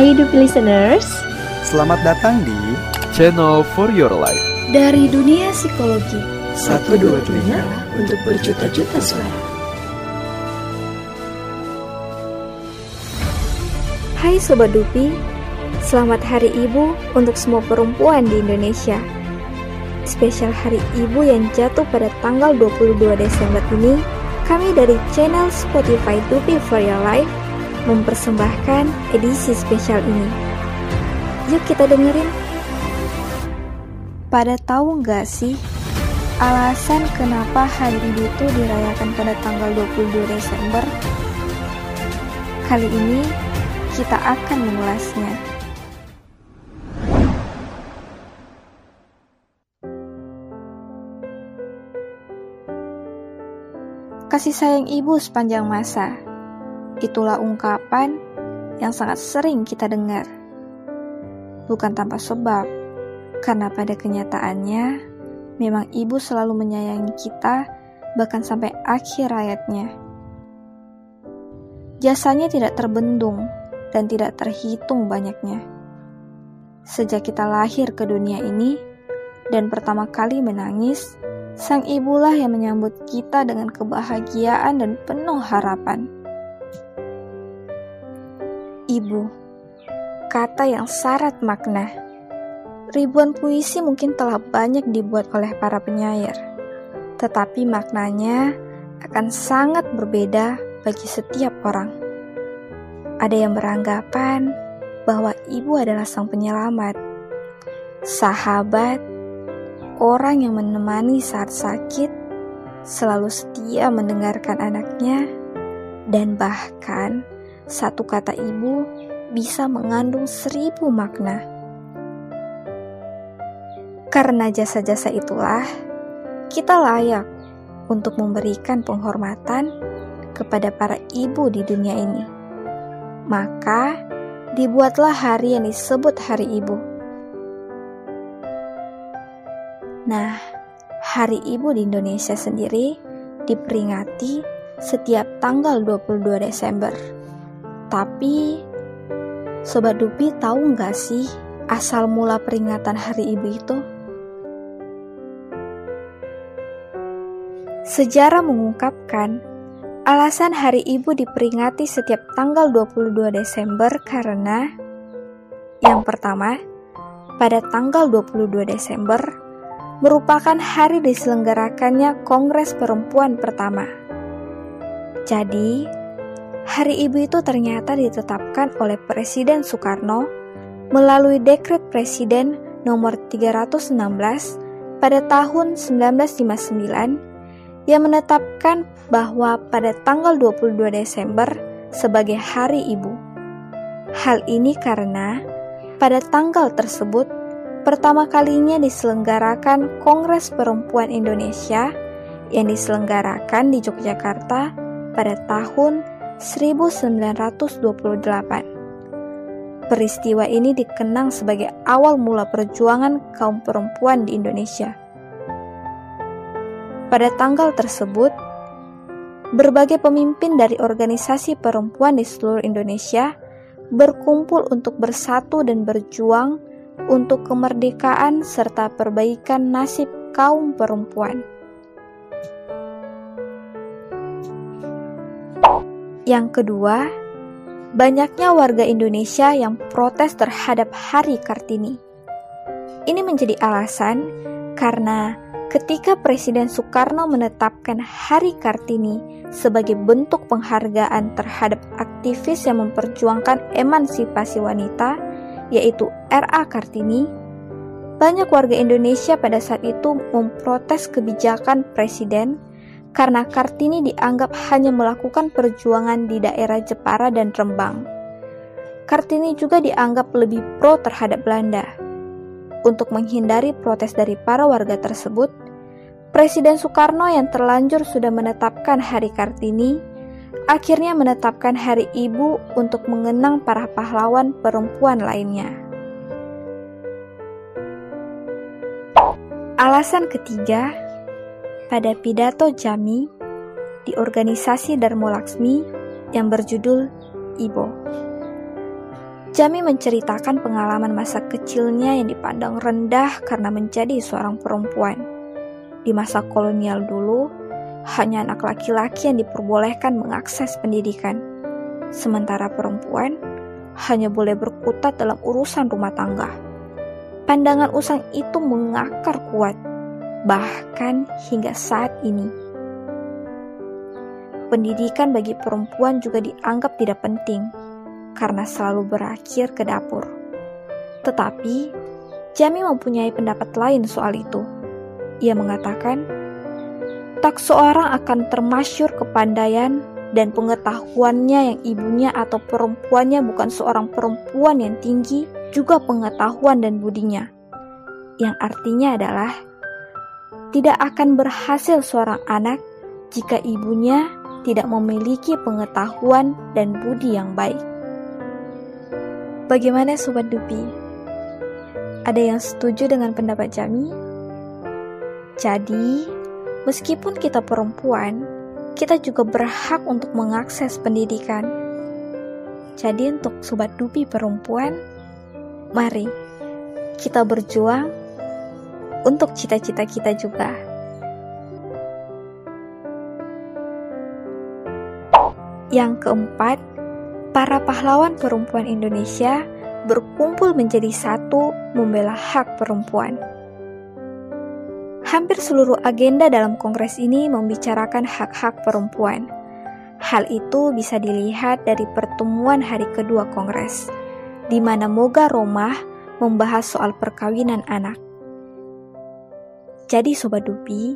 Hai Dupi Listeners. Selamat datang di Channel for Your Life. Dari dunia psikologi. Satu dua telinga untuk berjuta-juta suara. Hai Sobat Dupi. Selamat Hari Ibu untuk semua perempuan di Indonesia. Spesial Hari Ibu yang jatuh pada tanggal 22 Desember ini Kami dari channel Spotify Dupi for Your Life mempersembahkan edisi spesial ini. Yuk kita dengerin. Pada tahu nggak sih alasan kenapa hari ibu itu dirayakan pada tanggal 22 Desember? Kali ini kita akan mengulasnya. Kasih sayang ibu sepanjang masa Itulah ungkapan yang sangat sering kita dengar. Bukan tanpa sebab, karena pada kenyataannya memang ibu selalu menyayangi kita bahkan sampai akhir hayatnya. Jasanya tidak terbendung dan tidak terhitung banyaknya. Sejak kita lahir ke dunia ini dan pertama kali menangis, sang ibulah yang menyambut kita dengan kebahagiaan dan penuh harapan ibu. Kata yang syarat makna. Ribuan puisi mungkin telah banyak dibuat oleh para penyair, tetapi maknanya akan sangat berbeda bagi setiap orang. Ada yang beranggapan bahwa ibu adalah sang penyelamat, sahabat, orang yang menemani saat sakit, selalu setia mendengarkan anaknya, dan bahkan satu kata ibu bisa mengandung seribu makna. Karena jasa-jasa itulah, kita layak untuk memberikan penghormatan kepada para ibu di dunia ini. Maka, dibuatlah hari yang disebut Hari Ibu. Nah, Hari Ibu di Indonesia sendiri diperingati setiap tanggal 22 Desember. Tapi, Sobat Dupi tahu nggak sih asal mula peringatan Hari Ibu itu? Sejarah mengungkapkan, alasan Hari Ibu diperingati setiap tanggal 22 Desember karena yang pertama, pada tanggal 22 Desember merupakan hari diselenggarakannya Kongres Perempuan pertama. Jadi, Hari Ibu itu ternyata ditetapkan oleh Presiden Soekarno melalui Dekret Presiden nomor 316 pada tahun 1959 yang menetapkan bahwa pada tanggal 22 Desember sebagai Hari Ibu. Hal ini karena pada tanggal tersebut pertama kalinya diselenggarakan Kongres Perempuan Indonesia yang diselenggarakan di Yogyakarta pada tahun 1928. Peristiwa ini dikenang sebagai awal mula perjuangan kaum perempuan di Indonesia. Pada tanggal tersebut, berbagai pemimpin dari organisasi perempuan di seluruh Indonesia berkumpul untuk bersatu dan berjuang untuk kemerdekaan serta perbaikan nasib kaum perempuan. Yang kedua, banyaknya warga Indonesia yang protes terhadap Hari Kartini. Ini menjadi alasan karena ketika Presiden Soekarno menetapkan Hari Kartini sebagai bentuk penghargaan terhadap aktivis yang memperjuangkan emansipasi wanita, yaitu R.A. Kartini, banyak warga Indonesia pada saat itu memprotes kebijakan Presiden karena Kartini dianggap hanya melakukan perjuangan di daerah Jepara dan Rembang. Kartini juga dianggap lebih pro terhadap Belanda. Untuk menghindari protes dari para warga tersebut, Presiden Soekarno yang terlanjur sudah menetapkan Hari Kartini, akhirnya menetapkan Hari Ibu untuk mengenang para pahlawan perempuan lainnya. Alasan ketiga, pada pidato Jami di organisasi Darmo Laksmi yang berjudul Ibo. Jami menceritakan pengalaman masa kecilnya yang dipandang rendah karena menjadi seorang perempuan. Di masa kolonial dulu, hanya anak laki-laki yang diperbolehkan mengakses pendidikan, sementara perempuan hanya boleh berkutat dalam urusan rumah tangga. Pandangan usang itu mengakar kuat, bahkan hingga saat ini. Pendidikan bagi perempuan juga dianggap tidak penting karena selalu berakhir ke dapur. Tetapi, Jami mempunyai pendapat lain soal itu. Ia mengatakan, tak seorang akan termasyur kepandaian dan pengetahuannya yang ibunya atau perempuannya bukan seorang perempuan yang tinggi, juga pengetahuan dan budinya. Yang artinya adalah tidak akan berhasil seorang anak jika ibunya tidak memiliki pengetahuan dan budi yang baik. Bagaimana Sobat Dupi? Ada yang setuju dengan pendapat Jami? Jadi, meskipun kita perempuan, kita juga berhak untuk mengakses pendidikan. Jadi untuk Sobat Dupi perempuan, mari kita berjuang untuk cita-cita kita juga. Yang keempat, para pahlawan perempuan Indonesia berkumpul menjadi satu membela hak perempuan. Hampir seluruh agenda dalam kongres ini membicarakan hak-hak perempuan. Hal itu bisa dilihat dari pertemuan hari kedua kongres, di mana Moga Romah membahas soal perkawinan anak. Jadi Sobat Dupi,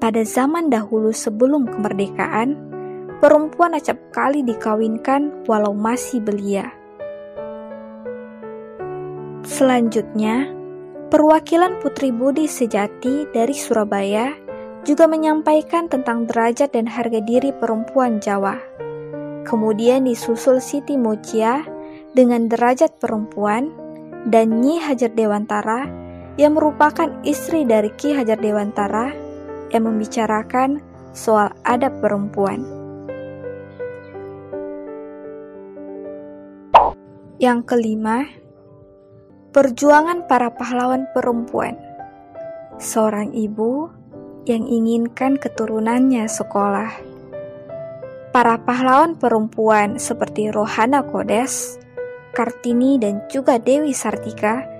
pada zaman dahulu sebelum kemerdekaan, perempuan acap kali dikawinkan walau masih belia. Selanjutnya, perwakilan Putri Budi Sejati dari Surabaya juga menyampaikan tentang derajat dan harga diri perempuan Jawa. Kemudian disusul Siti Mocia dengan derajat perempuan dan Nyi Hajar Dewantara yang merupakan istri dari Ki Hajar Dewantara yang membicarakan soal adab perempuan. Yang kelima, perjuangan para pahlawan perempuan. Seorang ibu yang inginkan keturunannya sekolah. Para pahlawan perempuan seperti Rohana Kodes, Kartini, dan juga Dewi Sartika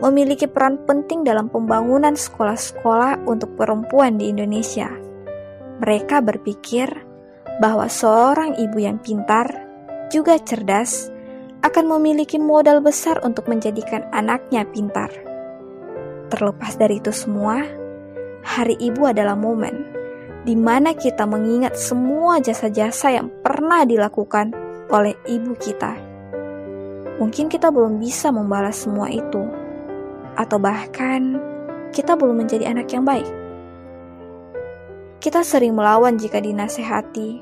memiliki peran penting dalam pembangunan sekolah-sekolah untuk perempuan di Indonesia. Mereka berpikir bahwa seorang ibu yang pintar, juga cerdas, akan memiliki modal besar untuk menjadikan anaknya pintar. Terlepas dari itu semua, Hari Ibu adalah momen di mana kita mengingat semua jasa-jasa yang pernah dilakukan oleh ibu kita. Mungkin kita belum bisa membalas semua itu, atau bahkan kita belum menjadi anak yang baik. Kita sering melawan jika dinasehati,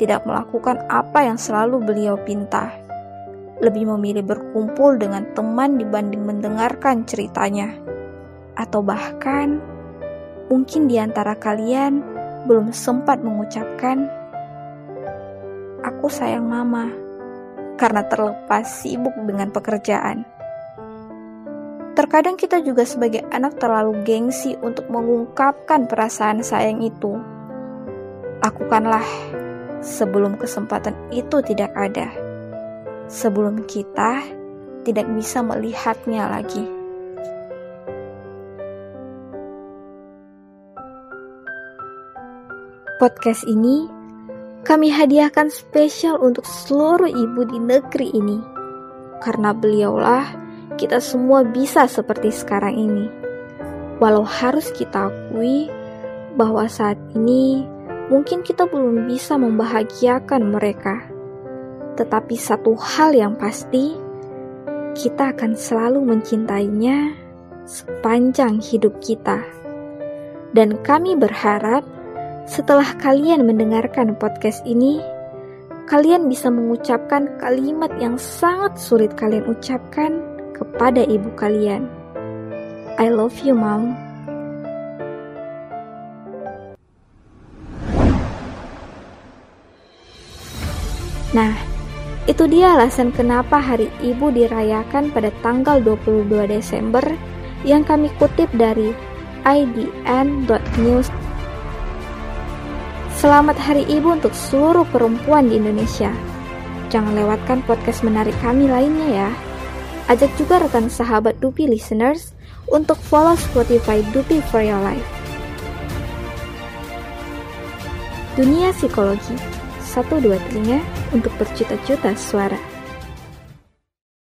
tidak melakukan apa yang selalu beliau pinta lebih memilih berkumpul dengan teman dibanding mendengarkan ceritanya. Atau bahkan, mungkin di antara kalian belum sempat mengucapkan, "Aku sayang Mama," karena terlepas sibuk dengan pekerjaan. Terkadang kita juga sebagai anak terlalu gengsi untuk mengungkapkan perasaan sayang itu. Lakukanlah sebelum kesempatan itu tidak ada sebelum kita tidak bisa melihatnya lagi. Podcast ini kami hadiahkan spesial untuk seluruh ibu di negeri ini, karena beliaulah kita semua bisa seperti sekarang ini. Walau harus kita akui bahwa saat ini mungkin kita belum bisa membahagiakan mereka tetapi satu hal yang pasti, kita akan selalu mencintainya sepanjang hidup kita. Dan kami berharap setelah kalian mendengarkan podcast ini, kalian bisa mengucapkan kalimat yang sangat sulit kalian ucapkan kepada ibu kalian. I love you, mom. Nah, Itu dia alasan kenapa Hari Ibu dirayakan pada tanggal 22 Desember yang kami kutip dari idn.news. Selamat Hari Ibu untuk seluruh perempuan di Indonesia. Jangan lewatkan podcast menarik kami lainnya ya. Ajak juga rekan sahabat Dupi listeners untuk follow Spotify Dupi for Your Life. Dunia Psikologi, satu dua telinga untuk berjuta-juta suara.